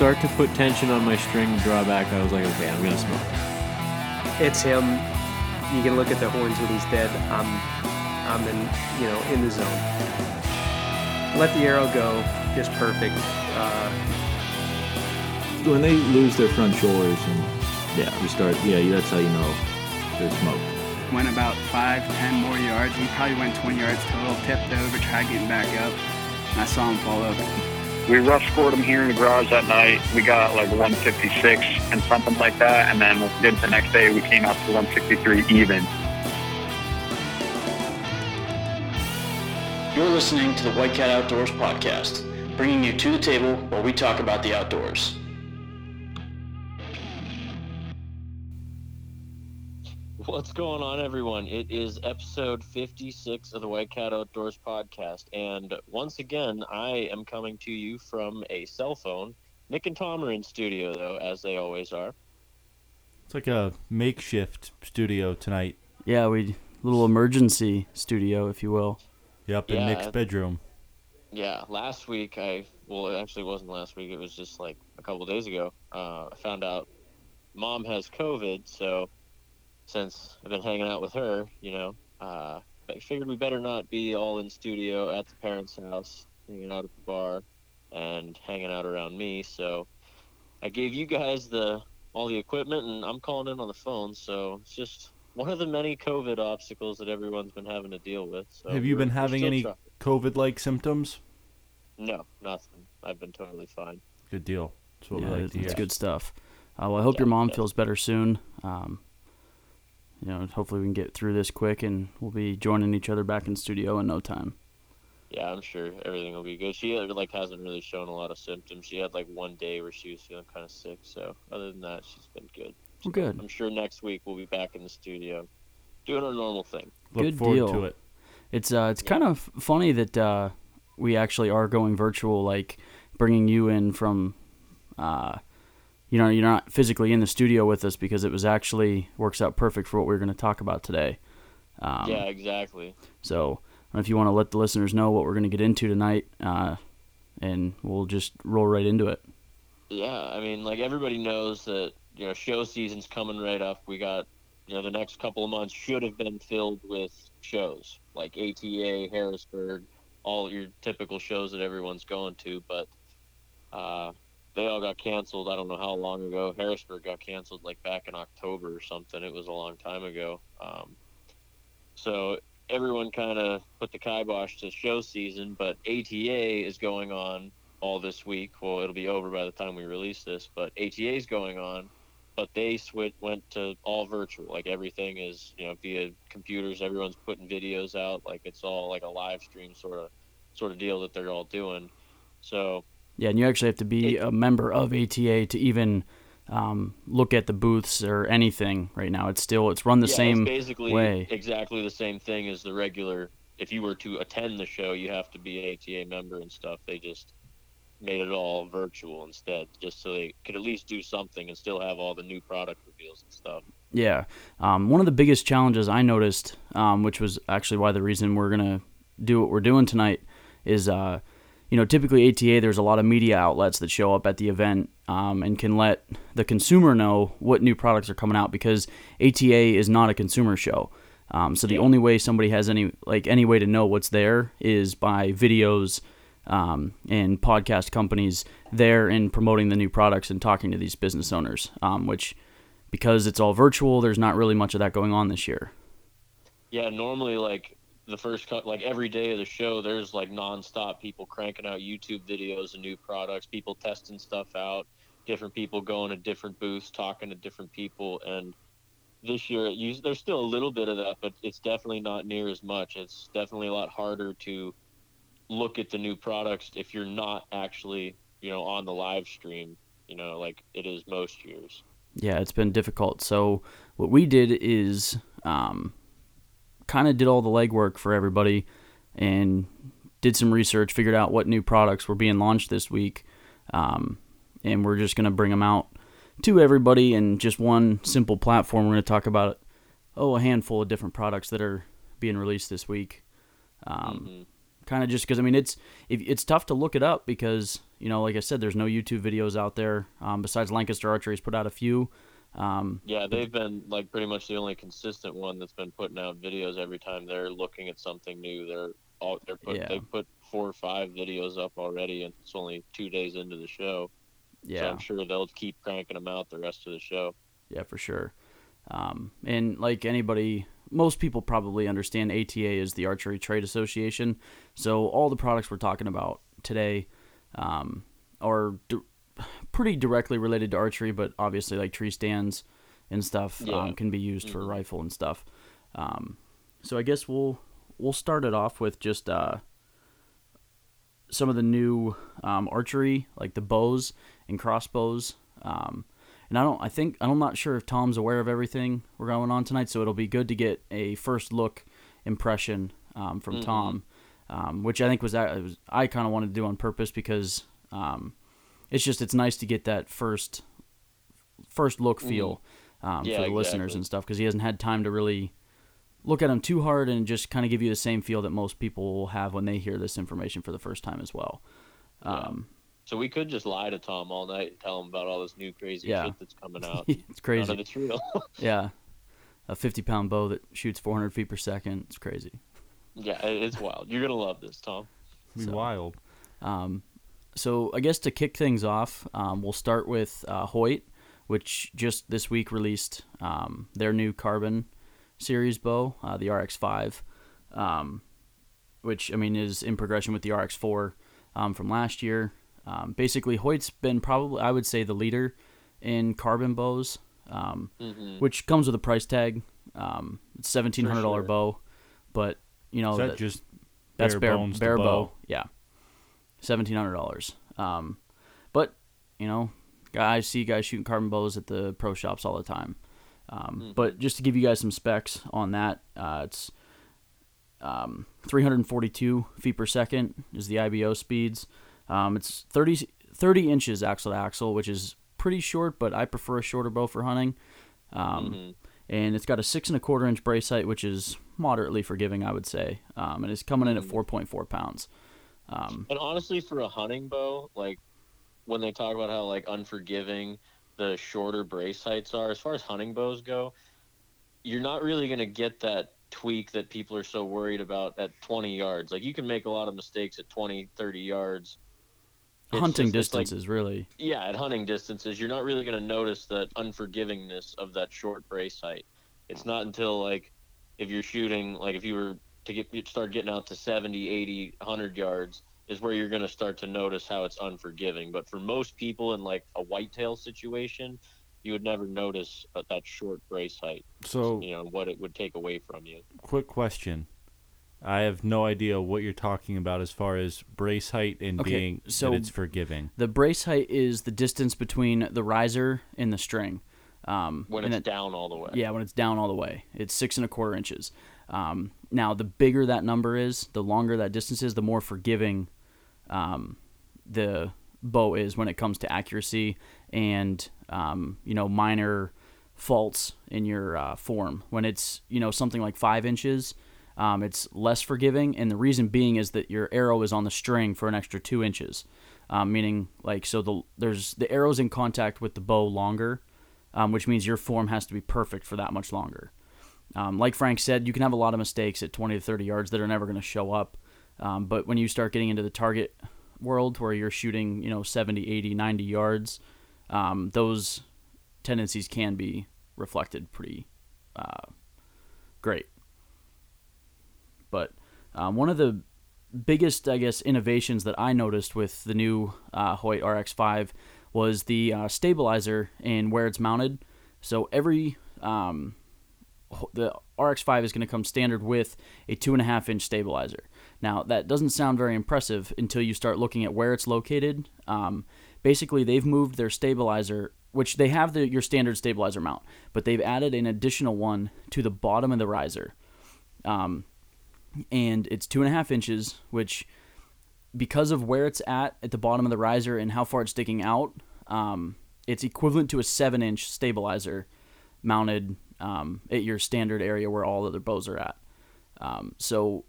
I start to put tension on my string drawback. I was like, okay, I'm gonna smoke. It's him. You can look at the horns when he's dead. I'm, I'm in, you know, in the zone. Let the arrow go, just perfect. Uh, When they lose their front shoulders and yeah, you start yeah, that's how you know there's smoke. Went about five, ten more yards. He probably went 20 yards total. Tipped over, tried getting back up. And I saw him fall over. We rough scored them here in the garage that night. We got like 156 and something like that. And then then the next day we came out to 163 even. You're listening to the White Cat Outdoors podcast, bringing you to the table where we talk about the outdoors. What's going on, everyone? It is episode 56 of the White Cat Outdoors podcast. And once again, I am coming to you from a cell phone. Nick and Tom are in studio, though, as they always are. It's like a makeshift studio tonight. Yeah, we little emergency studio, if you will. Yep, in Yeah. Nick's bedroom. Yeah, last week, I, well, it actually wasn't last week. It was just like a couple days ago. Uh, I found out mom has COVID. So since I've been hanging out with her, you know, uh, I figured we better not be all in studio at the parents' house, hanging out at the bar and hanging out around me. So I gave you guys the all the equipment, and I'm calling in on the phone. So it's just one of the many COVID obstacles that everyone's been having to deal with. So Have you been having any trying. COVID-like symptoms? No, nothing. I've been totally fine. Good deal. That's what yeah, we like it's to hear. good stuff. Uh, well, I hope Yeah, your mom yeah. feels better soon. Um, you know, hopefully we can get through this quick, and we'll be joining each other back in studio in no time. Yeah, I'm sure everything will be good. She uh, like hasn't really shown a lot of symptoms. She had like one day where she was feeling kind of sick. So other than that, she's been good. Well, good. I'm sure next week we'll be back in the studio doing our normal thing. Look Good forward deal. to it. It's uh, it's kind of funny that uh, we actually are going virtual, like bringing you in from, uh, you know, you're not physically in the studio with us because it was actually works out perfect for what we are going to talk about today. Um, yeah, exactly. So, I don't know if you want to let the listeners know what we're going to get into tonight, uh, and we'll just roll right into it. Yeah, I mean, like everybody knows that you know show season's coming right up. We got you know the next couple of months should have been filled with shows like ATA, Harrisburg, all your typical shows that everyone's going to, but uh, they all got canceled. I don't know how long ago. Harrisburg got canceled like back in October or something. It was a long time ago. Um, so everyone kind of put the kibosh to show season, but ATA is going on all this week. Well, it'll be over by the time we release this, but ATA is going on. But they switch went to all virtual. Like everything is, you know, via computers. Everyone's putting videos out. Like it's all like a live stream sort of sort of deal that they're all doing. So Yeah, and you actually have to be a member of ATA to even um, look at the booths or anything right now. It's still it's run the yeah, same it's basically way. exactly the same thing as the regular. If you were to attend the show, you have to be an ATA member and stuff. They just made it all virtual instead, just so they could at least do something and still have all the new product reveals and stuff. Yeah. Um, one of the biggest challenges I noticed, um, which was actually why the reason we're gonna do what we're doing tonight, is uh, you know typically ATA there's a lot of media outlets that show up at the event um, and can let the consumer know what new products are coming out because ATA is not a consumer show. Um, so the only way somebody has any like any way to know what's there is by videos um, and podcast companies there and promoting the new products and talking to these business owners, um, which because it's all virtual, there's not really much of that going on this year. Yeah, normally like the first cut, like every day of the show, there's like nonstop people cranking out YouTube videos and new products, people testing stuff out, different people going to different booths, talking to different people, and this year there's still a little bit of that, but it's definitely not near as much. It's definitely a lot harder to look at the new products if you're not actually, you know, on the live stream, you know, like it is most years. Yeah, it's been difficult. So what we did is um, kind of did all the legwork for everybody and did some research, figured out what new products were being launched this week, um, and we're just gonna bring them out to everybody in just one simple platform. We're gonna talk about oh a handful of different products that are being released this week. Um, Mhm. kind of just because I mean it's if, it's tough to look it up because you know like I said there's no YouTube videos out there um, besides Lancaster Archery's put out a few. Um, Yeah, they've been like pretty much the only consistent one that's been putting out videos every time they're looking at something new. They're all they're put Yeah. they put four or five videos up already, and it's only two days into the show. So yeah, I'm sure they'll keep cranking them out the rest of the show. yeah, for sure. Um, and like anybody, most people probably understand ATA is the Archery Trade Association. So all the products we're talking about today um, are pretty directly related to archery, but obviously like tree stands and stuff Yeah. um, can be used for Mhm. rifle and stuff. Um, so I guess we'll we'll start it off with just uh, some of the new um, archery, like the bows and crossbows. Um, and I don't, I think, I'm not sure if Tom's aware of everything we're going on tonight, so it'll be good to get a first look impression um, from Mhm. Tom, um, which I think was, that- was I kind of wanted to do on purpose because um, it's just it's nice to get that first first look feel um, Mm-hmm. Yeah, for the listeners and stuff because he hasn't had time to really look at them too hard and just kind of give you the same feel that most people will have when they hear this information for the first time as well. Yeah. Um, So we could just lie to Tom all night and tell him about all this new crazy Yeah. shit that's coming out. it's None crazy. of it's real. Yeah. A 50 pound bow that shoots 400 feet per second. It's crazy. yeah, it's wild. You're gonna love this, Tom. Be So- wild. Um, so I guess to kick things off, um, we'll start with uh, Hoyt, which just this week released um, their new carbon series bow, uh, the RX5, um, which I mean is in progression with the RX4 um, from last year. Um, basically, Hoyt's been probably I would say the leader in carbon bows, um, hmm which comes with a price tag. Um, it's seventeen hundred dollar sure. bow, but you know Is that that- just that's bare bare bones bare bow. bow? Yeah, seventeen hundred dollars. Um, but you know, I see guys shooting carbon bows at the pro shops all the time. Um, Mhm. But just to give you guys some specs on that, uh, it's um, 342 feet per second is the IBO speeds. Um, it's 30, 30 inches axle to axle, which is pretty short, but I prefer a shorter bow for hunting. Um, Mhm. and it's got a six and a quarter inch brace height, which is moderately forgiving, I would say. Um, and it's coming in at Mhm. 4.4 pounds. Um, And honestly, for a hunting bow, like when they talk about how like unforgiving the shorter brace heights are, as far as hunting bows go, you're not really gonna get that tweak that people are so worried about at 20 yards. Like you can make a lot of mistakes at 20, 30 yards. It's hunting just- it's like- distances, really. yeah, at hunting distances, you're not really going to notice that unforgivingness of that short brace height. It's not until like if you're shooting, like if you were to get you start getting out to 70, 80, 100 yards is where you're going to start to notice how it's unforgiving. But for most people in like a whitetail situation, you would never notice uh, that short brace height. so. You know what it would take away from you. Quick question. I have no idea what you're talking about as far as brace height and Okay, being so- that it's forgiving. The brace height is the distance between the riser and the string. Um, When it's then- down all the way. Yeah, when it's down all the way. It's six and a quarter inches. Um, now, the bigger that number is, the longer that distance is, the more forgiving um, the bow is when it comes to accuracy and um, you know minor faults in your uh, form. When it's you know something like five inches, um, it's less forgiving, and the reason being is that your arrow is on the string for an extra two inches, um, meaning like so the there's the arrow's in contact with the bow longer, um, which means your form has to be perfect for that much longer. Um, like Frank said, you can have a lot of mistakes at 20 to 30 yards that are never going to show up. Um, but when you start getting into the target world where you're shooting, you know, 70, 80, 90 yards, um, those tendencies can be reflected pretty uh, great. But um, one of the biggest, I guess, innovations that I noticed with the new uh, Hoyt RX5 was the uh, stabilizer and where it's mounted. So every um, the RX5 is going to come standard with a two and a half inch stabilizer. Now that doesn't sound very impressive until you start looking at where it's located. Um, basically, they've moved their stabilizer, which they have the your standard stabilizer mount, but they've added an additional one to the bottom of the riser. Um, and it's two and a half inches, which because of where it's at at the bottom of the riser and how far it's sticking out, um, it's equivalent to a seven inch stabilizer mounted um, at your standard area where all other bows are at. Um, so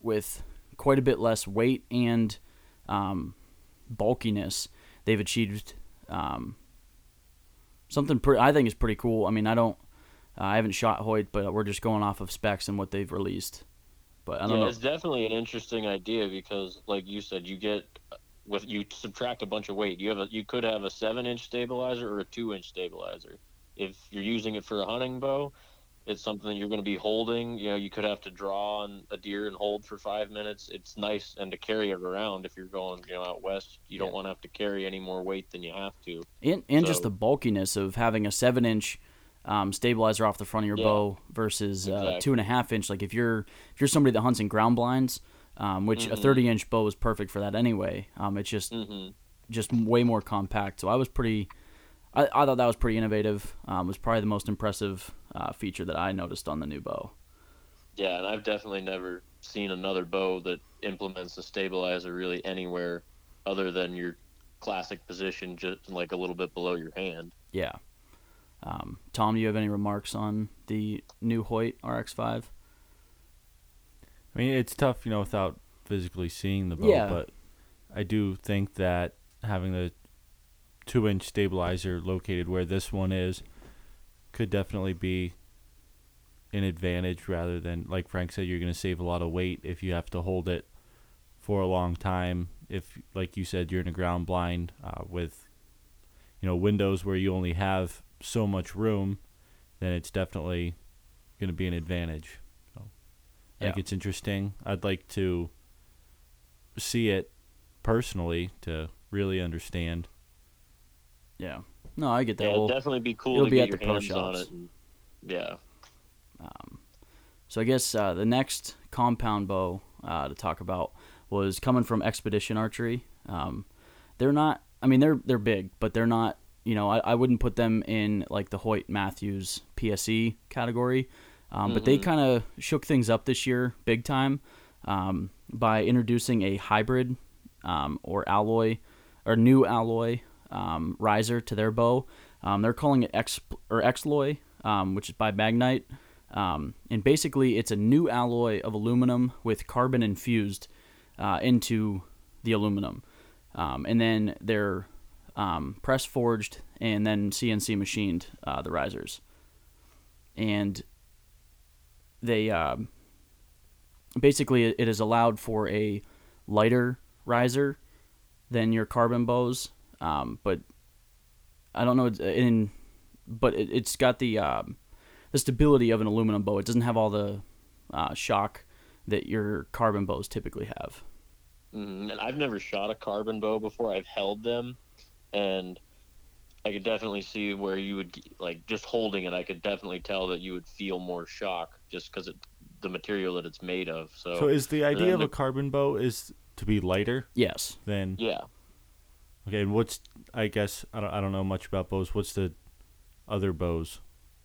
with quite a bit less weight and um, bulkiness, they've achieved um, something pretty. I think is pretty cool. I mean, I don't, uh, I haven't shot Hoyt, but we're just going off of specs and what they've released. But I don't yeah, know. it's definitely an interesting idea because, like you said, you get with you subtract a bunch of weight. You have a you could have a seven inch stabilizer or a two inch stabilizer. If you're using it for a hunting bow, it's something that you're going to be holding. You know, you could have to draw on a deer and hold for five minutes. It's nice and to carry it around if you're going, you know, out west. You don't want to have to carry any more weight than you have to. and and just the bulkiness of having a seven inch um, stabilizer off the front of your Yeah. bow versus uh, two and a half inch. Like if you're if you're somebody that hunts in ground blinds, um, which a Mhm. thirty inch bow is perfect for that anyway. Um, it's just hmm just way more compact. So I was pretty. I, I thought that was pretty innovative. Um, was probably the most impressive uh, feature that I noticed on the new bow. Yeah, and I've definitely never seen another bow that implements a stabilizer really anywhere other than your classic position, just like a little bit below your hand. Yeah. Um, Tom, do you have any remarks on the new Hoyt RX5? I mean, it's tough, you know, without physically seeing the bow, Yeah. but I do think that having the two inch stabilizer located where this one is could definitely be an advantage rather than, like Frank said, you're going to save a lot of weight if you have to hold it for a long time. If, like you said, you're in a ground blind uh, with, you know, windows where you only have so much room, then it's definitely going to be an advantage. So I think it's interesting. I'd like to see it personally to really understand. Yeah. No, I get that. Yeah, it'd Well, definitely be cool it'll to be get at your the pro shops. it. And, yeah. So I guess uh, the next compound bow uh, to talk about was coming from Expedition Archery. Um, they're not. I mean, they're they're big, but they're not. You know, I, I wouldn't put them in like the Hoyt Mathews PSE category. Um, But they kind of shook things up this year, big time, um, by introducing a hybrid um, or alloy or new alloy um, riser to their bow. Um, they're calling it X or Xloy, um, which is by Magnite. Um, and basically, it's a new alloy of aluminum with carbon infused uh, into the aluminum. Um, and then they're press forged and then CNC machined uh, the risers. And they um basically it is allowed for a lighter riser than your carbon bows, um, but I don't know it's in, but it, it's got the um, the stability of an aluminum bow. It doesn't have all the uh, shock that your carbon bows typically have. Mm, and I've never shot a carbon bow before. I've held them, and I could definitely see where you would like just holding it. I could definitely tell that you would feel more shock just because it the material that it's made of. So, So is the idea then of a carbon bow is to be lighter Yes. Then yeah, okay? And what's I guess I don't I don't know much about bows. What's the other bows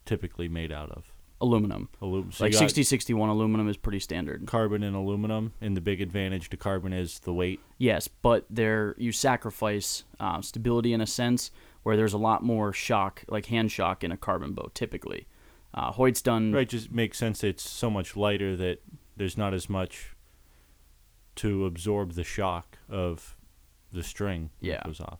typically made out of? Aluminum. Aluminum. So like 6061 aluminum is pretty standard. carbon and aluminum, and the big advantage to carbon is the weight. Yes, but there you sacrifice uh, stability in a sense where there's a lot more shock, like hand shock in a carbon bow typically. Uh, Hoyt's done Right, just makes sense. It's so much lighter that there's not as much to absorb the shock of the string Yeah. goes off.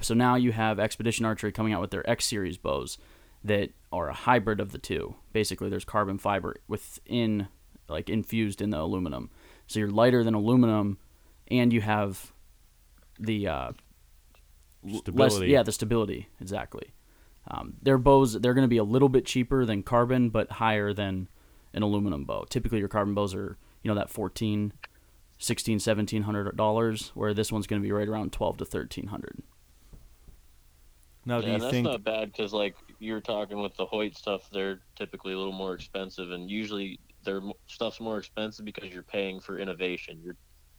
So now you have Expedition Archery coming out with their X series bows that are a hybrid of the two. Basically, there's carbon fiber within, like infused in the aluminum. So you're lighter than aluminum, and you have the uh, l- less, Stability. yeah, the stability exactly. Um, their bows they're going to be a little bit cheaper than carbon, but higher than an aluminum bow. Typically, your carbon bows are you know that 14 16 1700 dollars where this one's going to be right around 12 to 1300 Now, do yeah, you that's think not bad because like you're talking with the Hoyt stuff, they're typically a little more expensive, and usually their stuff's more expensive because you're paying for innovation. You're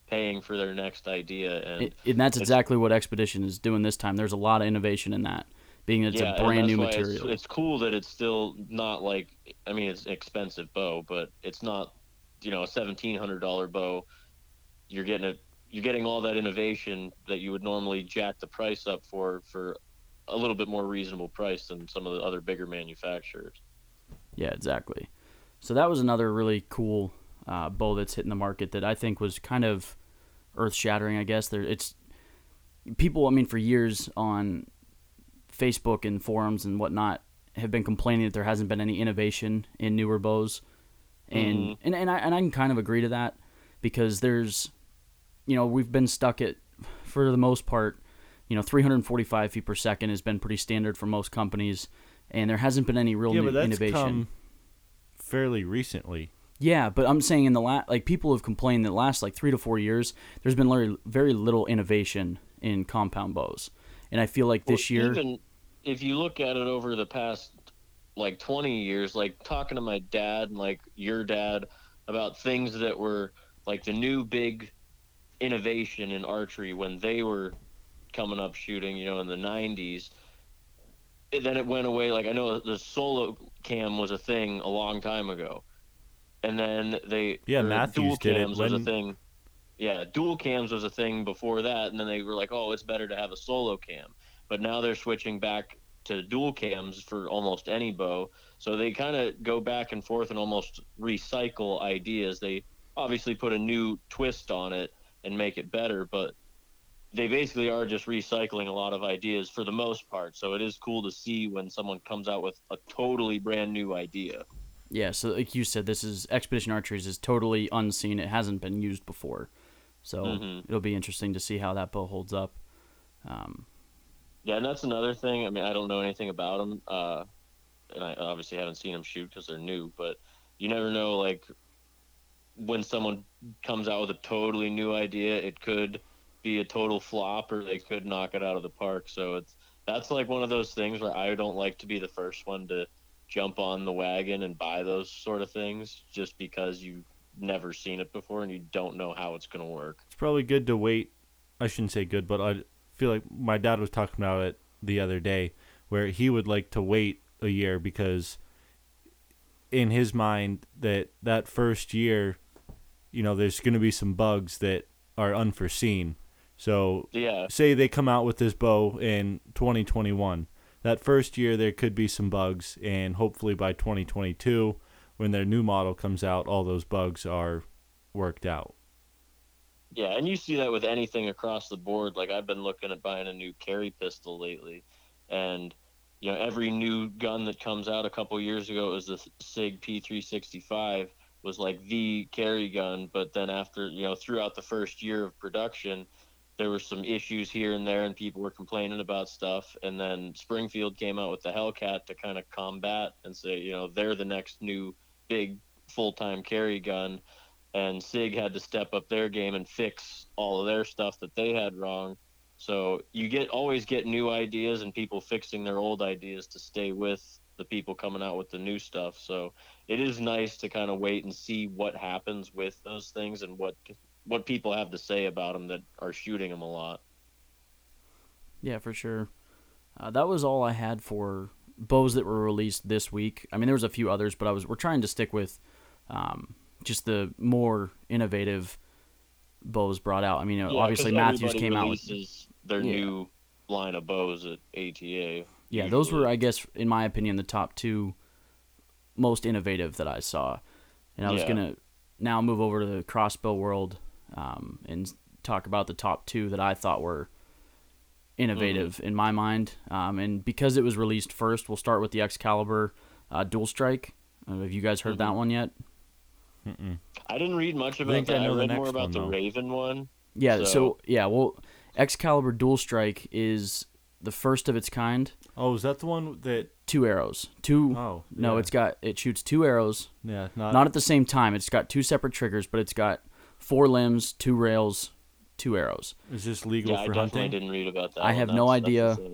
paying for their next idea, and It, and that's exactly what Expedition is doing this time. There's a lot of innovation in that, being that it's yeah, a brand new why it's- material. It's, cool that it's still not like I mean it's an expensive bow, but it's not you know a seventeen hundred dollar bow. You're getting it. You're getting all that innovation that you would normally jack the price up for for a little bit more reasonable price than some of the other bigger manufacturers. Yeah, exactly. So that was another really cool uh, bow that's hitting the market that I think was kind of earth shattering. I guess there it's people. I mean, for years on Facebook and forums and whatnot have been complaining that there hasn't been any innovation in newer bows, and Mhm. and and I and I can kind of agree to that because there's, you know, we've been stuck at for the most part, you know, 345 feet per second has been pretty standard for most companies, and there hasn't been any real yeah, new but that's innovation. come fairly recently. Yeah, but I'm saying in the last, like people have complained that last like three to four years, there's been very, very little innovation in compound bows, and I feel like this Well, year, even if you look at it over the past like 20 years, like talking to my dad and like your dad about things that were like the new big innovation in archery when they were coming up shooting, you know, in the 90s. And then it went away. Like I know the solo cam was a thing a long time ago, and then they Yeah, Mathews dual cams was a thing. Yeah, dual cams was a thing before that, and then they were like, "Oh, it's better to have a solo cam." But now they're switching back to dual cams for almost any bow. So they kind of go back and forth and almost recycle ideas. They obviously put a new twist on it and make it better, but they basically are just recycling a lot of ideas for the most part. So it is cool to see when someone comes out with a totally brand new idea. yeah. So like you said, this is Expedition Archeries is totally unseen. It hasn't been used before, so Mhm. it'll be interesting to see how that bow holds up. Um, Yeah, and that's another thing. I mean, I don't know anything about them, uh, and I obviously haven't seen them shoot because they're new. But you never know, like when someone comes out with a totally new idea, it could be a total flop, or they could knock it out of the park. So it's that's like one of those things where I don't like to be the first one to jump on the wagon and buy those sort of things, just because you've never seen it before and you don't know how it's going to work. It's probably good to wait. I shouldn't say good, but I feel like my dad was talking about it the other day, where he would like to wait a year because, in his mind, that that first year, you know, there's going to be some bugs that are unforeseen. So Yeah, say they come out with this bow in 2021 that first year there could be some bugs and hopefully by 2022 when their new model comes out all those bugs are worked out Yeah, and you see that with anything across the board. Like I've been looking at buying a new carry pistol lately, and you know every new gun that comes out a couple years ago it was the Sig P365 was like the carry gun, but then after you know throughout the first year of production, there were some issues here and there, and people were complaining about stuff. And then Springfield came out with the Hellcat to kind of combat and say, you know, they're the next new big full time carry gun and Sig had to step up their game and fix all of their stuff that they had wrong. So you get always get new ideas and people fixing their old ideas to stay with the people coming out with the new stuff. So it is nice to kind of wait and see what happens with those things and what what people have to say about them that are shooting them a lot. Yeah, for sure. Uh, that was all I had for bows that were released this week. I mean, there was a few others, but I was we're trying to stick with um, just the more innovative bows brought out. I mean, Yeah, obviously Mathews came out with their Yeah. new line of bows at ATA. yeah, those were. I guess in my opinion the top two most innovative that I saw, and I was Yeah. gonna now move over to the crossbow world um, and talk about the top two that I thought were innovative Mm-hmm. in my mind. Um, and because it was released first, we'll start with the Excalibur uh, Dual Strike. Uh, have you guys heard Mm-hmm. that one yet? I didn't read much about think I that. I, know the read more about one, the though. Ravin one. Yeah. So, So- yeah, well, Excalibur Dual Strike is the first of its kind. oh is that the one that Two arrows. Two. oh No, yeah. it's got it shoots two arrows yeah not, not at the same time. It's got two separate triggers, but it's got four limbs, two rails, two arrows. is this legal Yeah, for definitely hunting I didn't read about that. I have no That's- that's idea.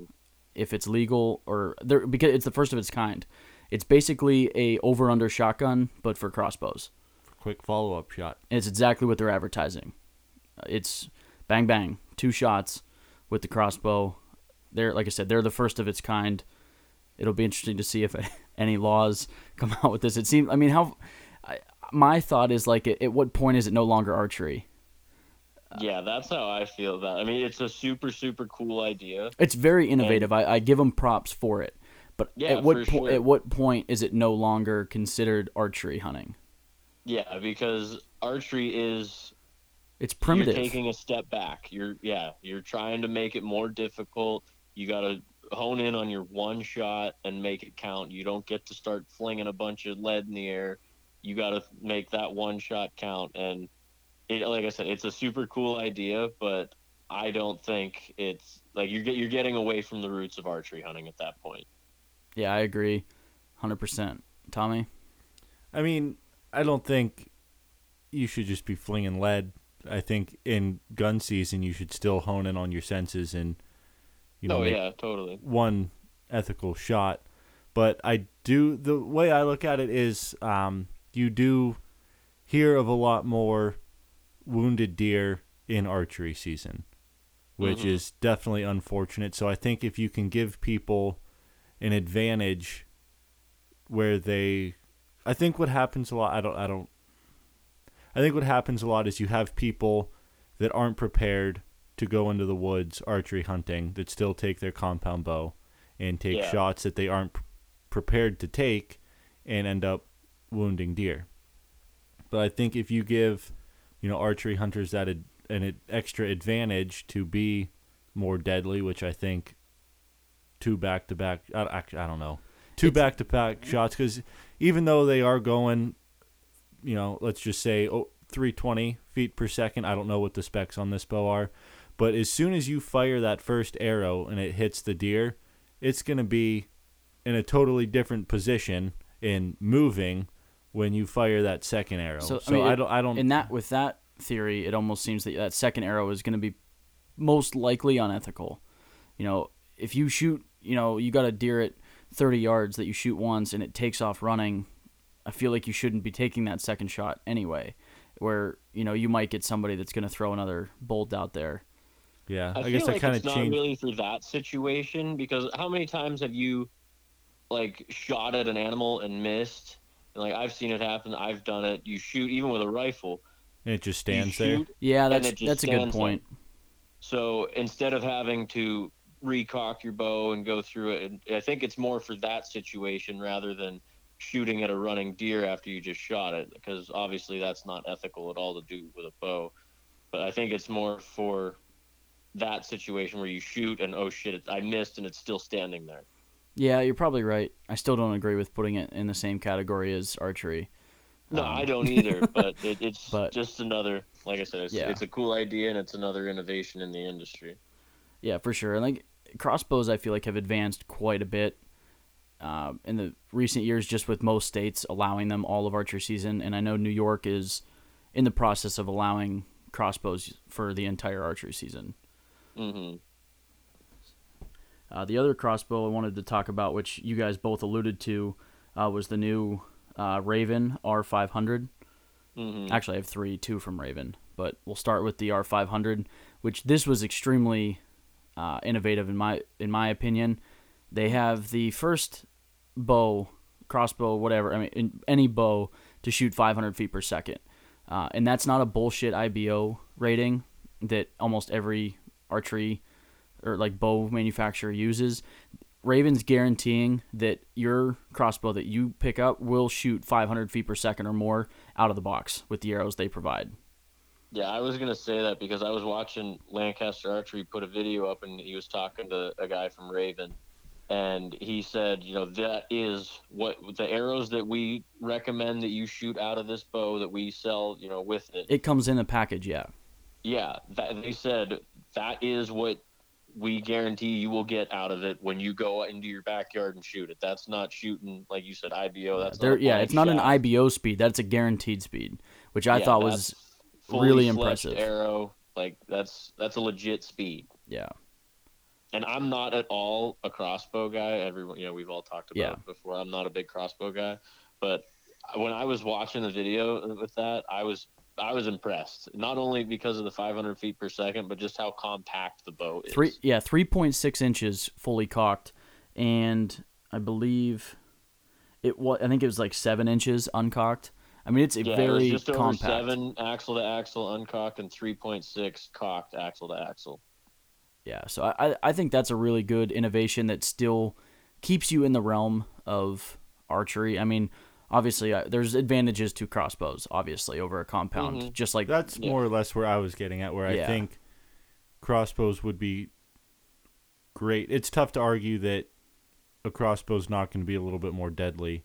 If it's legal or there because it's the first of its kind. It's basically a over under shotgun, but for crossbows. quick follow-up shot And it's exactly what they're advertising. It's bang bang, two shots with the crossbow. They're like I said, they're the first of its kind. It'll be interesting to see if any laws come out with this. It seems. I mean, how? I, my thought is like, at, at what point is it no longer archery? Yeah, that's how I feel about. It. I mean, it's a super super cool idea. It's very innovative. I, I give them props for it. But Yeah, at what po- sure. at what point is it no longer considered archery hunting? Yeah, because archery is It's primitive. You're taking a step back. You're yeah, you're trying to make it more difficult. You got to hone in on your one shot and make it count. You don't get to start flinging a bunch of lead in the air. You got to make that one shot count. And it, like I said, it's a super cool idea, but I don't think it's like you're you're getting away from the roots of archery hunting at that point. yeah, I agree, hundred percent. Tommy. I mean, I don't think you should just be flinging lead. I think in gun season you should still hone in on your senses and you know oh yeah, totally. one ethical shot. But I do the way I look at it is um, you do hear of a lot more wounded deer in archery season, which Mhm. is definitely unfortunate. So I think if you can give people an advantage where they I think what happens a lot I don't I don't I think what happens a lot is you have people that aren't prepared to go into the woods archery hunting that still take their compound bow and take Yeah. shots that they aren't prepared to take and end up wounding deer. But I think if you give, you know, archery hunters that ad, an extra advantage to be more deadly, which I think two back to back, actually I don't know, two back to back shots because even though they are going, you know, let's just say oh, 320 feet per second. I don't know what the specs on this bow are, but as soon as you fire that first arrow and it hits the deer, it's going to be in a totally different position in moving when you fire that second arrow. So, So, I mean, I don't I don't In that with that theory, it almost seems that that second arrow is going to be most likely unethical. You know, if you shoot, you know, you got a deer at 30 yards that you shoot once and it takes off running, I feel like you shouldn't be taking that second shot anyway. Where you know you might get somebody that's going to throw another bolt out there. Yeah. I, I, feel guess like I kind of it's not really for that situation because how many times have you like shot at an animal and missed? And, like I've seen it happen. I've done it. You shoot even with a rifle. and it just you stands there. Yeah, that's that's a good stands there. point. So instead of having to recock your bow and go through it, and I think it's more for that situation rather than shooting at a running deer after you just shot it, because obviously that's not ethical at all to do with a bow. But I think it's more for that situation where you shoot and oh shit, I missed and it's still standing there. Yeah, you're probably right. I still don't agree with putting it in the same category as archery. No, Um, I don't either. but it, it's but- just another, like I said, it's, Yeah. it's a cool idea and it's another innovation in the industry. Yeah, for sure. And like crossbows, I feel like have advanced quite a bit uh, in the recent years, just with most states allowing them all of archery season. And I know New York is in the process of allowing crossbows for the entire archery season. Hmm Uh, the other crossbow I wanted to talk about, which you guys both alluded to, uh, was the new uh, Ravin R500. hmm Actually, I have three, two from Ravin, but we'll start with the R500, which this was extremely uh, innovative in my in my opinion. They have the first bow, crossbow, whatever. I mean, in, any bow to shoot 500 feet per second, uh, and that's not a bullshit IBO rating that almost every archery or like bow manufacturer uses. Ravin's guaranteeing that your crossbow that you pick up will shoot 500 feet per second or more out of the box with the arrows they provide. Yeah, I was gonna say that because I was watching Lancaster Archery put a video up and he was talking to a guy from Ravin, and he said, you know, that is what the arrows that we recommend that you shoot out of this bow that we sell, you know, with it. It comes in a package, yeah. Yeah, that, they said that is what we guarantee you will get out of it when you go into your backyard and shoot it. That's not shooting like you said IBO. That's There, yeah, it's not an. IBO speed. That's a guaranteed speed, which I Yeah, thought was really impressive. Arrow, like that's that's a legit speed. yeah. and I'm not at all a crossbow guy. Everyone, you know, we've all talked about Yeah. it before. I'm not a big crossbow guy, but when I was watching the video with that, I was I was impressed. Not only because of the 500 feet per second, but just how compact the boat is. Three, yeah, three point six inches fully cocked, and I believe it was. I think it was like seven inches uncocked. I mean, it's a yeah, it very was just over compact. seven axle to axle uncocked and 3.6 cocked axle to axle. Yeah, so I- I think that's a really good innovation that still keeps you in the realm of archery. I mean, obviously uh, there's advantages to crossbows, obviously over a compound, Mhm. just like That's Yeah. more or less where I was getting at, where Yeah. I think crossbows would be great. It's tough to argue that a crossbow's not going to be a little bit more deadly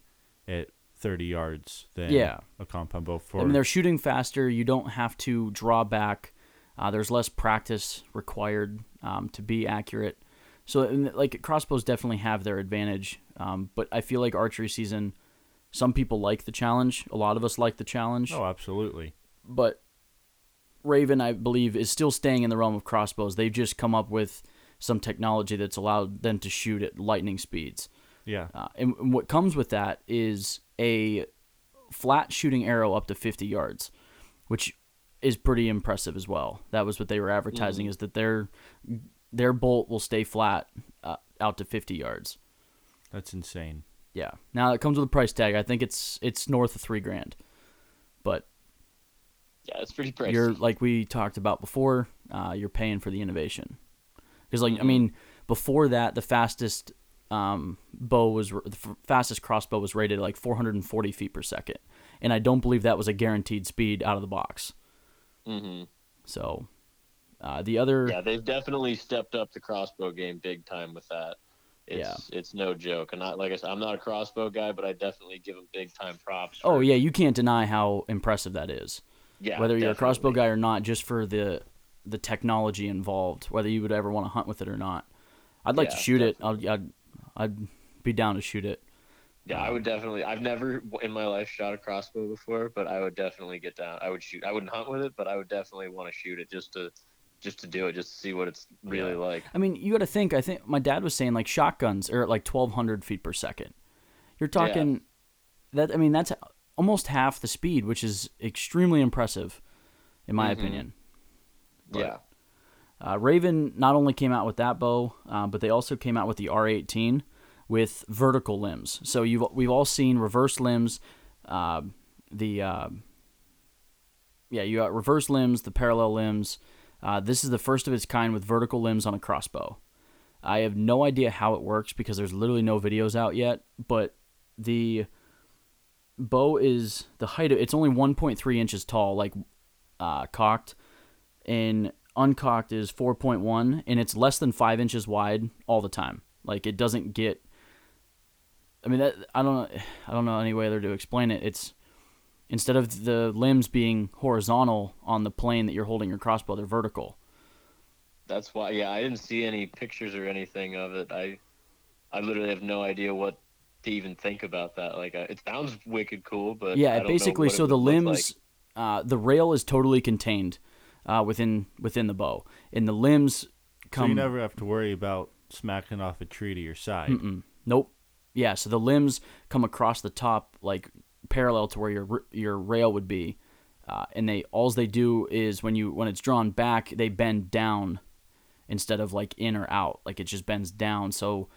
at 30 yards than Yeah. a compound bow. For I mean, they're shooting faster. You don't have to draw back. Uh, there's less practice required um, to be accurate. So, and, like crossbows definitely have their advantage. Um, but I feel like archery season, some people like the challenge. A lot of us like the challenge. oh, absolutely. But Ravin, I believe, is still staying in the realm of crossbows. They've just come up with some technology that's allowed them to shoot at lightning speeds. Yeah. Uh, and, and what comes with that is a flat shooting arrow up to 50 yards, which is pretty impressive as well. That was what they were advertising is that their their bolt will stay flat uh, out to 50 yards. That's insane. Yeah. Now it comes with a price tag. I think it's it's north of 3 grand. But Yeah, it's pretty pricey. you're like we talked about before, uh, you're paying for the innovation. Cuz like I mean, before that the fastest um, bow was the f- fastest crossbow was rated like 440 feet per second, and I don't believe that was a guaranteed speed out of the box. Mm-hmm. So, uh, the other Yeah, they've definitely stepped up the crossbow game big time with that. It's it's no joke. And not like I said, I'm not a crossbow guy, but I definitely give them big time props. oh yeah, you can't deny how impressive that is. yeah. whether you're a crossbow guy or not, just for the the technology involved, whether you would ever want to hunt with it or not. I'd like to Yeah, shoot it. I'd, I'd I'd be down to shoot it. Yeah, I would definitely. I've never in my life shot a crossbow before, but I would definitely get down. I would shoot. I wouldn't hunt with it, but I would definitely want to shoot it just to, just to do it, just to see what it's really like. I mean, you got to think. I think my dad was saying like shotguns are at like 1,200 feet per second. You're talking that. I mean, that's almost half the speed, which is extremely impressive, in my Mhm. opinion. But- yeah. Uh, Ravin not only came out with that bow, uh, but they also came out with the R18 with vertical limbs. So you've we've all seen reverse limbs, uh, the uh, yeah, you got reverse limbs, the parallel limbs. Uh, this is the first of its kind with vertical limbs on a crossbow. I have no idea how it works because there's literally no videos out yet, but the bow is the height of it's only 1.3 inches tall, like uh, cocked, and uncocked is 4.1, and it's less than five inches wide all the time. Like it doesn't get. I mean, that, I don't know. I don't know any way other to explain it. It's instead of the limbs being horizontal on the plane that you're holding your crossbow, they're vertical. That's why. Yeah, I didn't see any pictures or anything of it. I, I literally have no idea what to even think about that. Like, uh, it sounds wicked cool, but I yeah, don't know basically, what it so the would look limbs, uh, the rail is totally contained uh, within within the bow, and the limbs come. So you never have to worry about smacking off a tree to your side. Mm-mm. Nope. Yeah, so the limbs come across the top like parallel to where your your rail would be, uh, and they alls they do is when you when it's drawn back they bend down instead of like in or out. Like it just bends down. So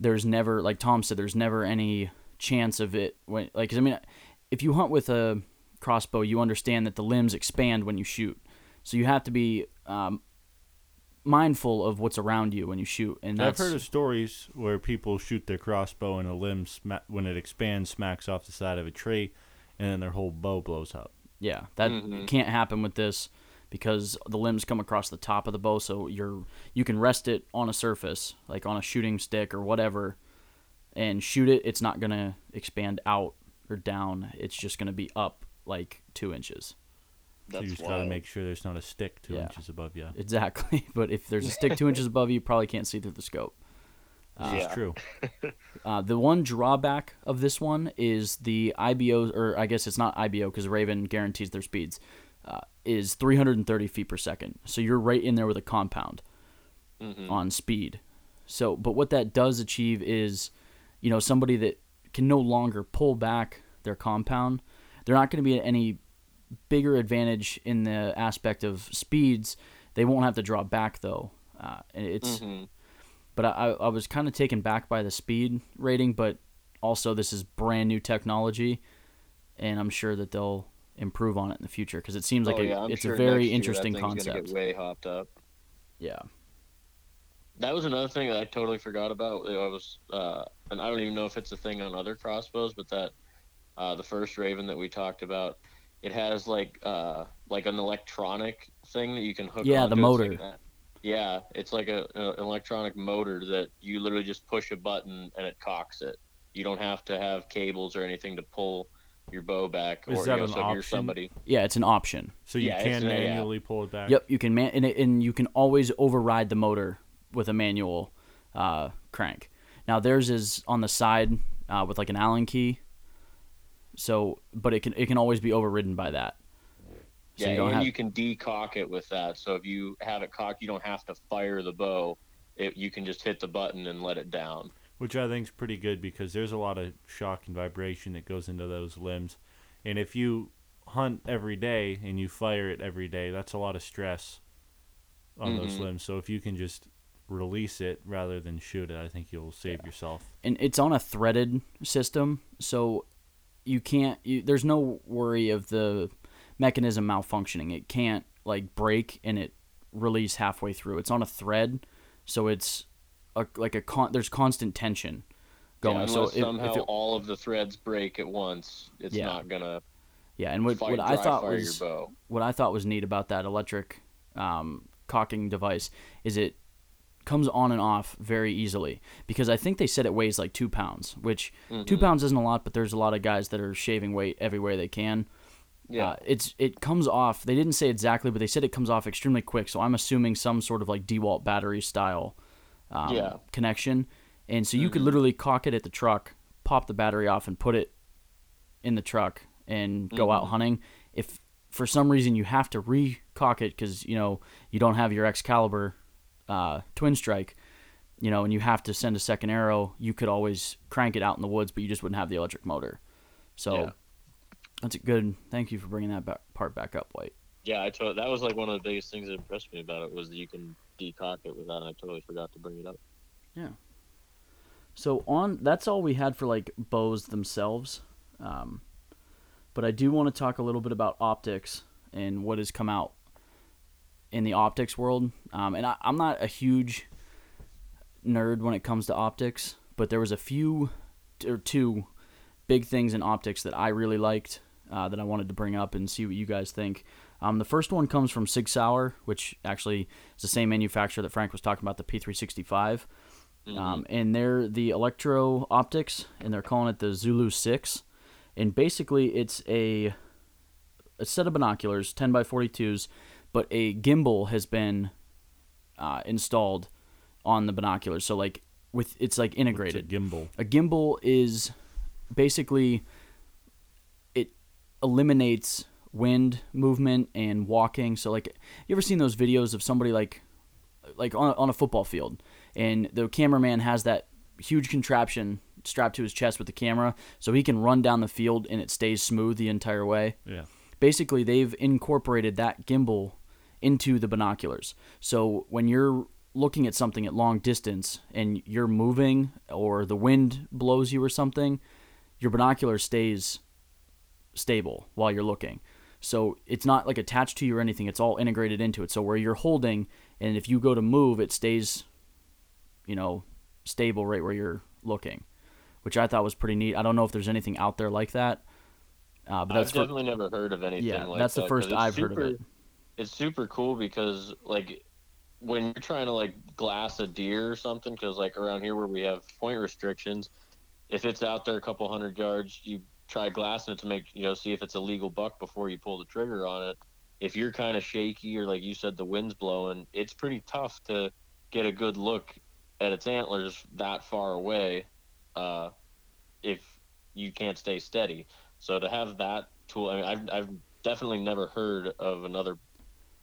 there's never like Tom said there's never any chance of it when like I mean if you hunt with a crossbow you understand that the limbs expand when you shoot. So you have to be um, mindful of what's around you when you shoot and I've heard of stories where people shoot their crossbow and a limb, sma- when it expands, smacks off the side of a tree, and then their whole bow blows up. Yeah, that Mhm. can't happen with this because the limbs come across the top of the bow, so you're you can rest it on a surface, like on a shooting stick or whatever, and shoot it. It's not gonna expand out or down. It's just gonna be up like two inches. So you That's just got to make sure there's not a stick two Yeah. inches above you. Exactly. But if there's a stick two inches above you, you probably can't see through the scope. This Yeah. is true. Uh, the one drawback of this one is the IBO, or I guess it's not IBO because Ravin guarantees their speeds, uh, is 330 feet per second. So you're right in there with a compound Mhm. on speed. So, but what that does achieve is, you know, somebody that can no longer pull back their compound, they're not going to be at any bigger advantage in the aspect of speeds. They won't have to draw back though. Uh, it's Mhm. but I, I was kind of taken back by the speed rating, but also this is brand new technology, and I'm sure that they'll improve on it in the future because it seems like oh, yeah, it's sure a very year interesting gonna concept. Way hopped up. Yeah, That was another thing that I totally forgot about. I was, uh, and I don't even know if it's a thing on other crossbows, but that uh, the first Ravin that we talked about, it has like uh, like an electronic thing that you can hook. Yeah, the motor. like yeah, it's like a, a- an electronic motor that you literally just push a button and it cocks it. You don't have to have cables or anything to pull your bow back. Is or that you know, an so if you're option? somebody. Yeah, it's an option. So you Yeah, can an- yeah. manually pull it back. Yep, you can man and, it, and you can always override the motor with a manual uh, crank. Now theirs is on the side uh, with like an Allen key. So, but it can it can always be overridden by that. So yeah, you and have you can decock it with that. So if you have it cocked, you don't have to fire the bow. It, you can just hit the button and let it down. which I think is pretty good because there's a lot of shock and vibration that goes into those limbs, and if you hunt every day and you fire it every day, that's a lot of stress on those Mhm. limbs. So if you can just release it rather than shoot it, I think you'll save yourself. and it's on a threaded system, so you can't. You, there's no worry of the mechanism malfunctioning. It can't like break and it release halfway through. It's on a thread, so it's a, like a con- there's constant tension going. Yeah, so if, somehow if it, all of the threads break at once, it's Yeah. not gonna yeah, and what, what I thought was what I thought was neat about that electric um, cocking device is it comes on and off very easily because I think they said it weighs like two pounds, which Mm-hmm. two pounds isn't a lot, but there's a lot of guys that are shaving weight everywhere they can. Yeah. Uh, it's it comes off. They didn't say exactly, but they said it comes off extremely quick. So I'm assuming some sort of like DeWalt battery style um, Yeah. connection, and so you could literally cock it at the truck, pop the battery off, and put it in the truck and go out hunting. If for some reason you have to recock it because you know you don't have your Excalibur uh, twin strike, you know, and you have to send a second arrow, you could always crank it out in the woods, but you just wouldn't have the electric motor. So Yeah. that's a good. Thank you for bringing that back, part back up, White. Yeah, I to- that was like one of the biggest things that impressed me about it was that you can decock it without. I totally forgot to bring it up. Yeah. So on that's all we had for like bows themselves. Um, but I do want to talk a little bit about optics and what has come out in the optics world. Um, and I, I'm not a huge nerd when it comes to optics, but there was a few or two big things in optics that I really liked uh, that I wanted to bring up and see what you guys think. Um, the first one comes from Sig Sauer, which actually is the same manufacturer that Frank was talking about, the P365. Um, and they're the Electro Optics, and they're calling it the Zulu 6. And basically, it's a, a set of binoculars, 10 by 42s, but a gimbal has been uh, installed on the binoculars. So, like, with it's like It's a integrated. gimbal. A gimbal is basically it eliminates wind movement and walking. So like you ever seen those videos of somebody like like on on a football field and the cameraman has that huge contraption strapped to his chest with the camera so he can run down the field and it stays smooth the entire way Yeah. basically they've incorporated that gimbal into the binoculars. So when you're looking at something at long distance and you're moving or the wind blows you or something, your binocular stays stable while you're looking. So it's not like attached to you or anything, it's all integrated into it. So where you're holding and if you go to move, it stays you know, stable right where you're looking, which I thought was pretty neat. I don't know if there's anything out there like that. Uh, but I've that's for, definitely never heard of anything yeah, like that's that. the first I've heard of it. It's super cool because like when you're trying to like glass a deer or something, because like around here where we have point restrictions, if it's out there a couple hundred yards, you try glassing it to make you know see if it's a legal buck before you pull the trigger on it. If you're kind of shaky or like you said the wind's blowing, it's pretty tough to get a good look at its antlers that far away. Uh, if you can't stay steady. So to have that tool, I mean, I've, I've definitely never heard of another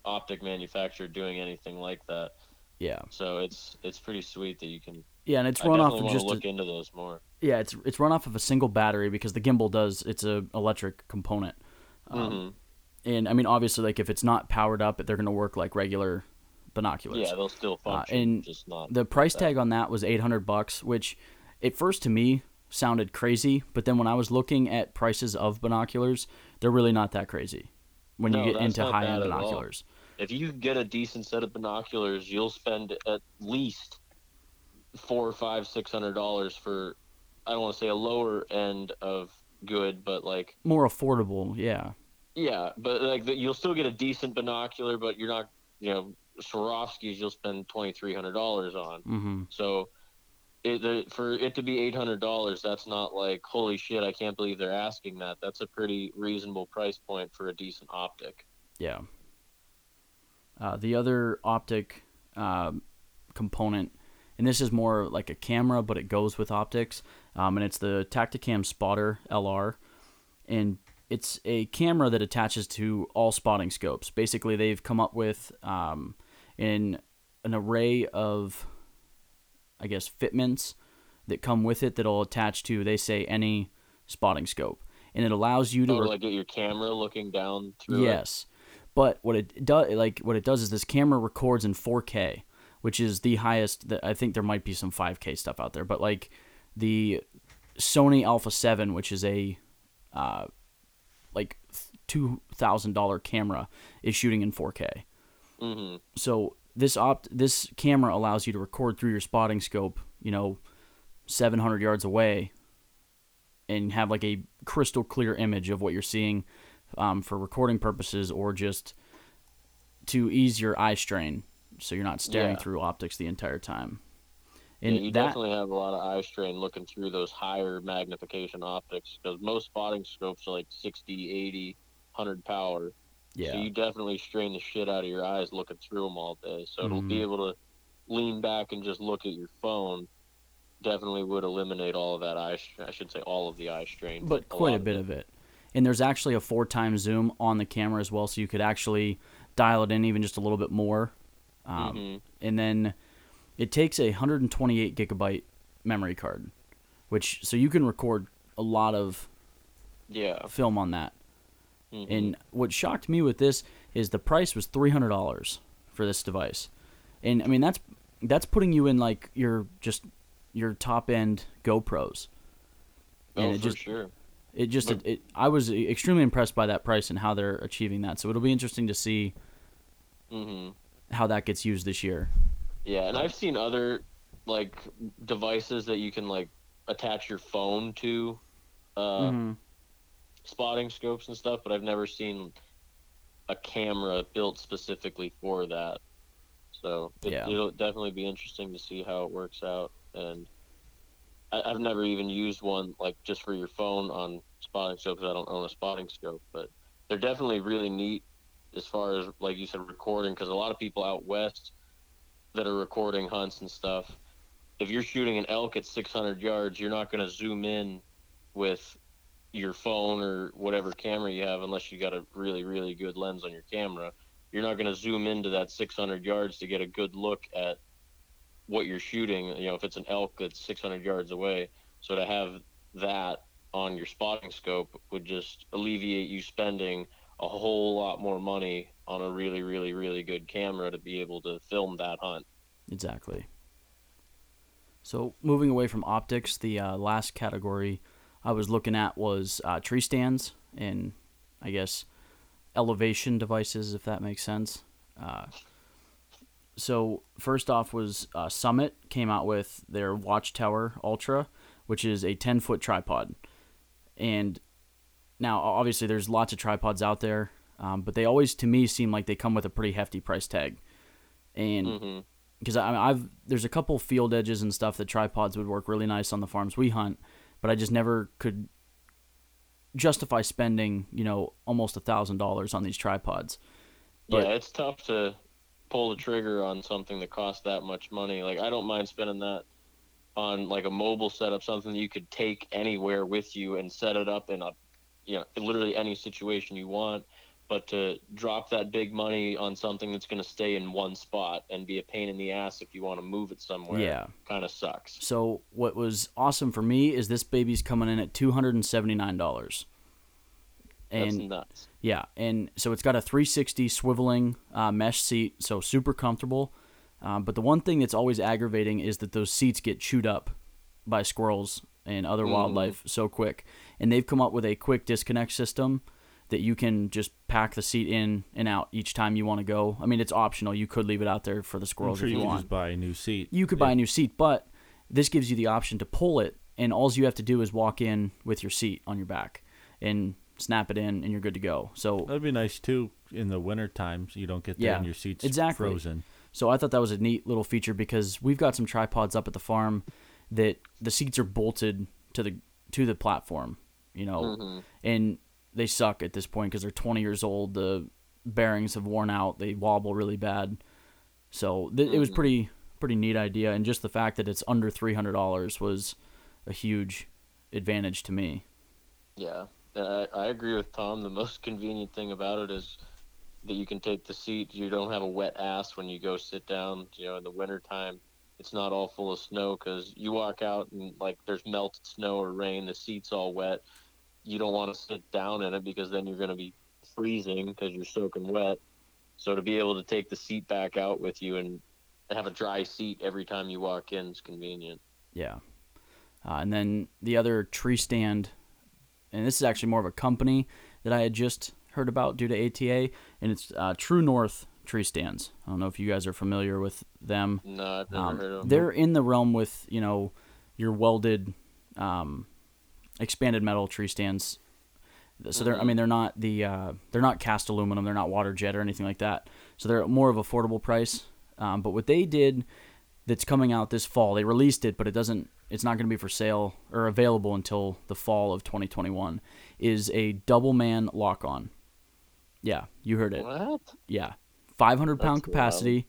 optic manufacturer doing anything like that. yeah. So it's it's pretty sweet that you can. Yeah, and it's I run off of just to a, look into those more. yeah, it's it's run off of a single battery because the gimbal does it's a electric component. Um, Mhm. And I mean, obviously, like if it's not powered up, they're gonna work like regular binoculars. Yeah, they'll still function, Uh, and just not the price that. tag on that was 800 bucks, which at first to me sounded crazy, but then when I was looking at prices of binoculars, they're really not that crazy when No, you get into high end binoculars. all. If you get a decent set of binoculars, you'll spend at least four, five, six hundred dollars for. I don't want to say a lower end of good, but like More affordable, yeah. yeah, but like the, you'll still get a decent binocular, but you're not you know Swarovskis you'll spend twenty three hundred dollars on. Mm-hmm. So it, the, for it to be eight hundred dollars, that's not like holy shit! I can't believe they're asking that. That's a pretty reasonable price point for a decent optic. Yeah. Uh, the other optic um, component, and this is more like a camera, but it goes with optics, um, and it's the Tactacam Spotter LR, and it's a camera that attaches to all spotting scopes. Basically, they've come up with um, in an array of, I guess, fitments that come with it that'll attach to, they say, any spotting scope, and it allows you to Or re- like get your camera looking down through. it. But what it does, like what it does, is this camera records in 4K, which is the highest. That I think there might be some 5K stuff out there, but like the Sony Alpha 7, which is a uh, like two thousand dollar camera, is shooting in 4K. hmm So this opt this camera allows you to record through your spotting scope, you know, 700 yards away, and have like a crystal clear image of what you're seeing um, for recording purposes, or just to ease your eye strain, so you're not staring Yeah. through optics the entire time. Yeah, you that definitely have a lot of eye strain looking through those higher magnification optics because most spotting scopes are like 60, 80, 100 power. yeah, So you definitely strain the shit out of your eyes looking through them all day. So it'll Mhm. be able to lean back and just look at your phone. Definitely would eliminate all of that eye. I should say all of the eye strain, but quite lot a bit of it. And there's actually a four times zoom on the camera as well, so you could actually dial it in even just a little bit more. Um, Mhm. And then it takes a 128 gigabyte memory card, which so you can record a lot of Yeah. film on that. Mhm. And what shocked me with this is the price was three hundred dollars for this device, and I mean that's that's putting you in like your just your top end GoPros. oh, and it for just sure. It just But- it, I was extremely impressed by that price and how they're achieving that. So it'll be interesting to see hmm how that gets used this year. Yeah, and I've seen other like devices that you can like attach your phone to, uh, Mm-hmm. spotting scopes and stuff, but I've never seen a camera built specifically for that. So it, Yeah. it'll definitely be interesting to see how it works out. And I've never even used one like just for your phone on spotting scope because I don't own a spotting scope, but they're definitely really neat as far as like you said recording because a lot of people out west that are recording hunts and stuff if you're shooting an elk at 600 yards you're not going to zoom in with your phone or whatever camera you have unless you got a really really good lens on your camera. You're not going to zoom into that 600 yards to get a good look at what you're shooting you know if it's an elk that's 600 yards away. So to have that on your spotting scope would just alleviate you spending a whole lot more money on a really really really good camera to be able to film that hunt Exactly. So moving away from optics, the uh, last category I was looking at was uh, tree stands and I guess elevation devices, if that makes sense. Uh, so first off was uh, Summit came out with their Watchtower Ultra, which is a 10 foot tripod, and now obviously there's lots of tripods out there, um, but they always to me seem like they come with a pretty hefty price tag, and because I mean, I've there's a couple field edges and stuff that tripods would work really nice on the farms we hunt, but I just never could justify spending you know almost a thousand dollars on these tripods. But- yeah, it's tough to pull the trigger on something that costs that much money. Like I don't mind spending that on like a mobile setup, something you could take anywhere with you and set it up in a you know, literally any situation you want. But to drop that big money on something that's going to stay in one spot and be a pain in the ass if you want to move it somewhere, Yeah. kind of sucks. So what was awesome for me is this baby's coming in at two hundred and seventy nine dollars. That's And. Yeah, and so it's got a 360 swiveling uh, mesh seat, so super comfortable. Um, but the one thing that's always aggravating is that those seats get chewed up by squirrels and other Mhm. wildlife so quick. And they've come up with a quick disconnect system that you can just pack the seat in and out each time you want to go. I mean, it's optional. You could leave it out there for the squirrels sure if you you want just buy a new seat. you could buy a new seat, but this gives you the option to pull it and all you have to do is walk in with your seat on your back and snap it in, and you're good to go. So That'd be nice too in the winter times. You don't get Yeah, and your seats exactly. frozen. So I thought that was a neat little feature because we've got some tripods up at the farm that the seats are bolted to the to the platform, you know, Mm-hmm. and they suck at this point because they're 20 years old. The bearings have worn out. They wobble really bad. So th- it was pretty pretty neat idea, and just the fact that it's under three hundred dollars was a huge advantage to me. Yeah, I, I agree with Tom. The most convenient thing about it is that you can take the seat. You don't have a wet ass when you go sit down. You know, in the wintertime, it's not all full of snow because you walk out and like there's melted snow or rain. The seat's all wet. You don't want to sit down in it because then you're going to be freezing because you're soaking wet. So to be able to take the seat back out with you and have a dry seat every time you walk in is convenient. Yeah. Uh, and then the other tree stand, and this is actually more of a company that I had just heard about due to ATA, and it's uh, True North Tree Stands. I don't know if you guys are familiar with them. No, I've never Um, heard of them. they're in the realm with you know your welded, um, expanded metal tree stands. So they're I mean they're not the uh, they're not cast aluminum. They're not water jet or anything like that. So they're more of affordable price. Um, but what they did that's coming out this fall, they released it, but it doesn't. It's not going to be for sale or available until the fall of 2021. Is a double man lock on. Yeah, you heard it. What? Yeah, 500 pound capacity,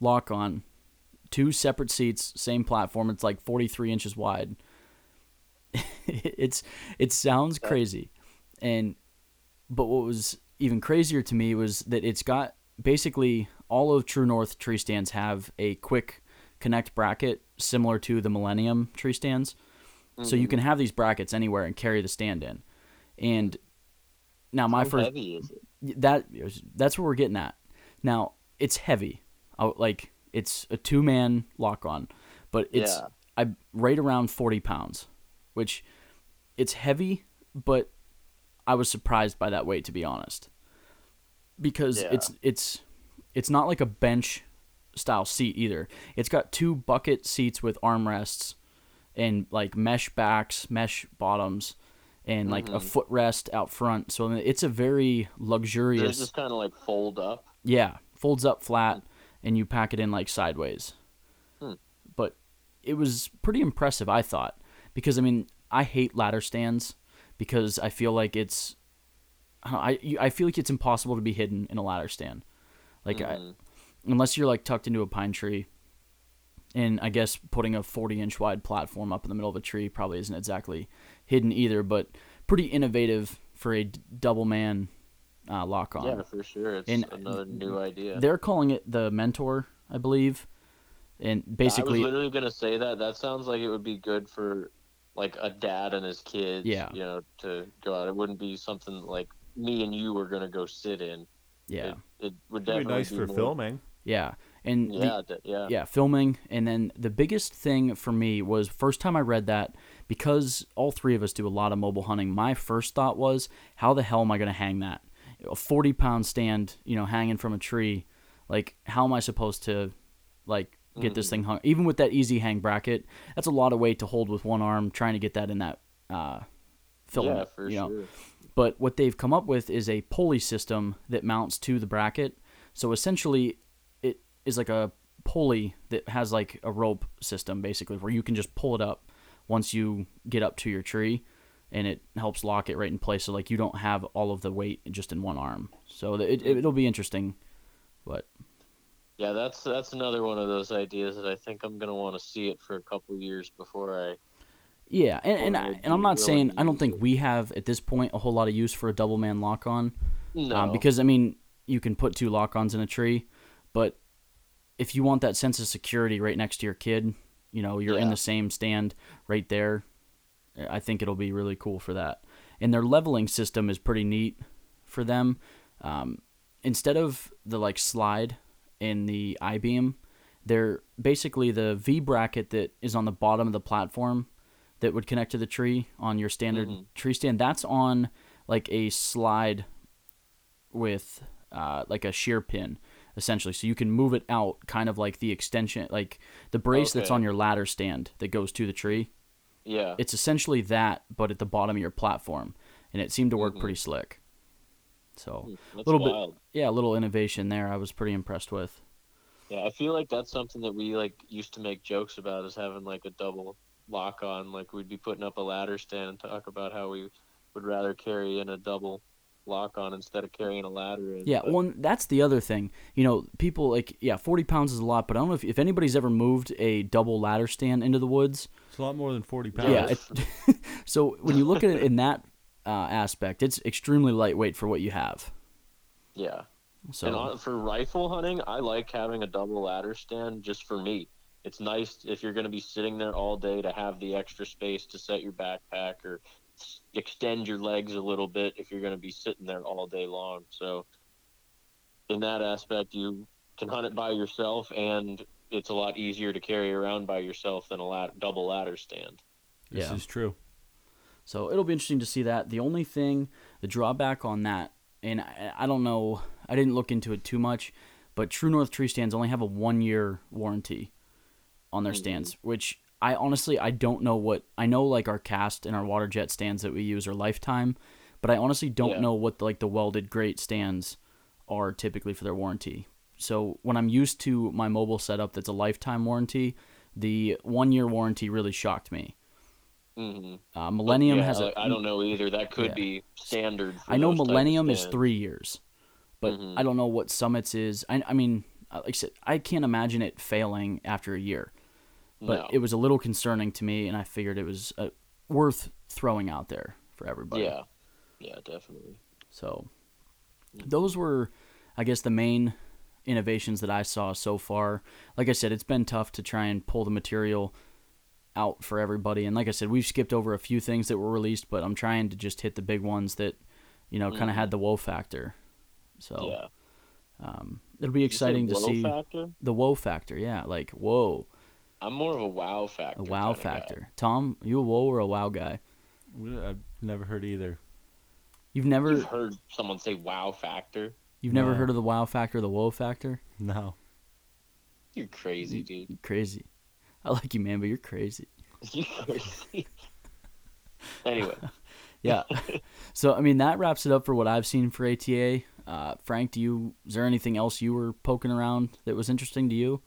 lock on, two separate seats, same platform. It's like 43 inches wide. it's it sounds crazy, and but what was even crazier to me was that it's got basically all of True North tree stands have a quick connect bracket similar to the Millennium tree stands, so you mm-hmm. can have these brackets anywhere and carry the stand in, and now my How first heavy is it? That that's what we're getting at. Now it's heavy, I, like it's a two man lock on, but it's Yeah. I right around forty pounds, which it's heavy, but I was surprised by that weight to be honest, because Yeah. it's it's it's not like a bench style seat either. It's got two bucket seats with armrests and like mesh backs, mesh bottoms, and like a mm-hmm. footrest out front. So it's a very luxurious. it just kind of like fold up? Yeah, folds up flat, hmm. and you pack it in like sideways. Hmm. But it was pretty impressive, I thought, because I mean, I hate ladder stands because I feel like it's, I know, I I feel like it's impossible to be hidden in a ladder stand, like I, mm-hmm. unless you're like tucked into a pine tree. And I guess putting a 40 inch wide platform up in the middle of a tree probably isn't exactly hidden either, but pretty innovative for a d- double man uh, lock on. Yeah, for sure. It's And another new idea. They're calling it the mentor, I believe. And basically, I basically, was literally gonna say that. That sounds like it would be good for like a dad and his kids. Yeah. You know, to go out. It wouldn't be something like me and you were gonna go sit in. yeah, It, it would definitely be nice be for more- filming. yeah. And Yeah, d- yeah. yeah, filming. And then the biggest thing for me was first time I read that because all three of us do a lot of mobile hunting. My first thought was, how the hell am I going to hang that? A forty pound stand, you know, hanging from a tree. Like, how am I supposed to, like, get this thing hung? Even with that easy hang bracket, that's a lot of weight to hold with one arm. Trying to get that in that uh, filament, Yeah, for you know. sure. But what they've come up with is a pulley system that mounts to the bracket. So essentially, it is like a pulley that has like a rope system, basically, where you can just pull it up once you get up to your tree, and it helps lock it right in place. So like you don't have all of the weight just in one arm. So it, it, it'll be interesting. But Yeah, that's that's another one of those ideas that I think I'm gonna want to see it for a couple years before I. yeah, and and, I, and i'm not saying I don't think we have at this point a whole lot of use for a double man lock on. No, Um, because I mean, you can put two lock-ons in a tree, but if you want that sense of security right next to your kid, you know, you're in the same stand right there. I think it'll be really cool for that. And their leveling system is pretty neat for them. Um, instead of the like slide in the I beam, they're basically the V bracket that is on the bottom of the platform that would connect to the tree on your standard tree stand. That's on like a slide with uh, like a shear pin essentially so you can move it out kind of like the extension like the brace that's on your ladder stand that goes to the tree Yeah. it's essentially that, but at the bottom of your platform, and it seemed to work Mhm. pretty slick. So a little bit- yeah, a little innovation there. I was pretty impressed with. Yeah, I feel like that's something that we like used to make jokes about is having like a double lock on. Like we'd be putting up a ladder stand and talk about how we would rather carry in a double lock on instead of carrying a ladder in. Yeah, But, one that's the other thing. You know, people like yeah, forty pounds is a lot, but I don't know if, if anybody's ever moved a double ladder stand into the woods. It's a lot more than 40 pounds. Yeah. It, so when you look at it in that uh, aspect, it's extremely lightweight for what you have. yeah. So And on, for rifle hunting, I like having a double ladder stand just for me. It's nice if you're going to be sitting there all day to have the extra space to set your backpack or s- extend your legs a little bit if you're going to be sitting there all day long. So, in that aspect, you can hunt it by yourself, and it's a lot easier to carry around by yourself than a lad- double ladder stand. This Yeah. is true. So it'll be interesting to see that. The only thing, the drawback on that, and I, I don't know, I didn't look into it too much, but True North tree stands only have a one year warranty on their mm-hmm. stands, which I honestly I don't know what I know. Like our cast and our water jet stands that we use are lifetime, but I honestly don't Yeah. know what like the welded grate stands are typically for their warranty. So when I'm used to my mobile setup that's a lifetime warranty, the one year warranty really shocked me. Mm-hmm. Uh, Millennium yeah, has a. I don't know either. That could Yeah. be standard. For I know those type of Millennium is three years, but Mhm. I don't know what Summits is. I, I mean, uh, like I said, I can't imagine it failing after a year. But No. it was a little concerning to me, and I figured it was uh, worth throwing out there for everybody. Yeah, yeah, definitely. So those were, I guess, the main innovations that I saw so far. Like I said, it's been tough to try and pull the material out for everybody. And like I said, we've skipped over a few things that were released, but I'm trying to just hit the big ones that, you know, kind of had the woe factor. So Mm-hmm. yeah. um, it'll be exciting to see Factor? the woe factor. Yeah, like whoa, I'm more of a wow factor. a wow kinda guy. factor. Tom, you a whoa or a wow guy? I've never heard either. You've never You've heard someone say wow factor? you've never No. heard of the wow factor, the woe factor? No. You're crazy, dude. You're crazy. I like you, man, but you're crazy. You're crazy. anyway, Yeah. so I mean that wraps it up for what I've seen for ATA. Uh, Frank, do you is there anything else you were poking around that was interesting to you?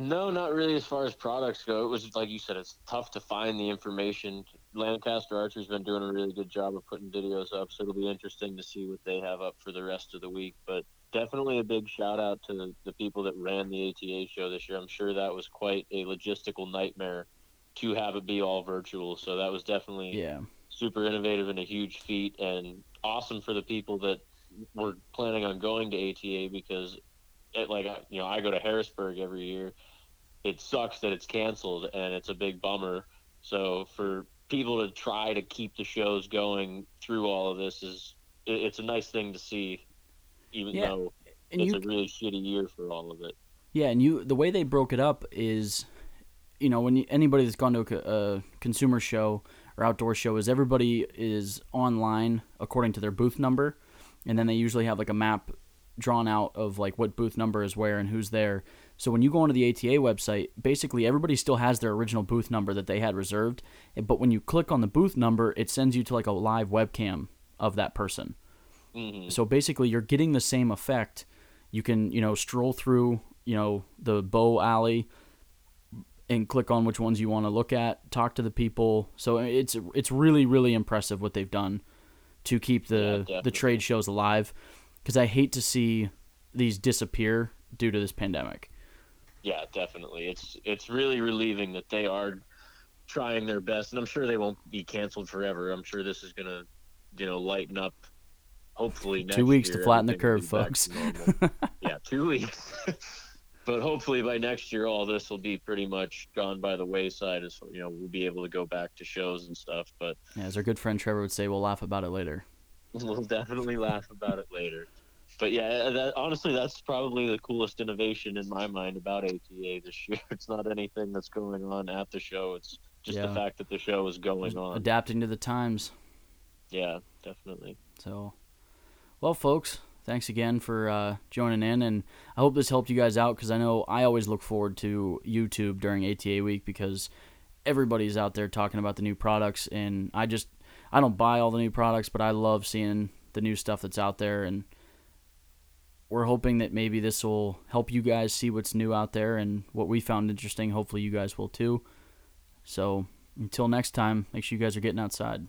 No, not really. As far as products go, it was like you said, it's tough to find the information. Lancaster Archery's been doing a really good job of putting videos up, so it'll be interesting to see what they have up for the rest of the week. But definitely a big shout out to the, the people that ran the ATA show this year. I'm sure that was quite a logistical nightmare to have it be all virtual. So that was definitely Yeah. super innovative and a huge feat and awesome for the people that were planning on going to ATA because it like you know I go to Harrisburg every year. It sucks that it's canceled and it's a big bummer. So for people to try to keep the shows going through all of this is it, it's a nice thing to see even Yeah, though And it's you a really shitty year for all of it. Yeah, and you the way they broke it up is, you know, when you, anybody that's gone to a, a consumer show or outdoor show is everybody is online according to their booth number, and then they usually have like a map drawn out of like what booth number is where and who's there. So when you go onto the ATA website, basically everybody still has their original booth number that they had reserved, but when you click on the booth number, it sends you to like a live webcam of that person. hmm So basically, you're getting the same effect. You can, you know, stroll through, you know, the bow alley and click on which ones you want to look at, talk to the people. So it's it's really really impressive what they've done to keep Yeah, the the trade shows alive because I hate to see these disappear due to this pandemic. Yeah, definitely. It's it's really relieving that they are trying their best, and I'm sure they won't be canceled forever. I'm sure this is gonna, you know, lighten up. Hopefully, next Two weeks to flatten the curve, folks. yeah, two weeks. but hopefully by next year, all this will be pretty much gone by the wayside. As you know, we'll be able to go back to shows and stuff. But Yeah, as our good friend Trevor would say, we'll laugh about it later. we'll definitely laugh about it later. But yeah, that, honestly, that's probably the coolest innovation in my mind about ATA this year. It's not anything that's going on at the show. It's just Yeah. the fact that the show is going on. Adapting to the times. yeah, definitely. So, well, folks, thanks again for uh, joining in, and I hope this helped you guys out because I know I always look forward to YouTube during ATA week because everybody's out there talking about the new products, and I just I don't buy all the new products, but I love seeing the new stuff that's out there, and we're hoping that maybe this will help you guys see what's new out there and what we found interesting. Hopefully, you guys will too. So until next time, make sure you guys are getting outside.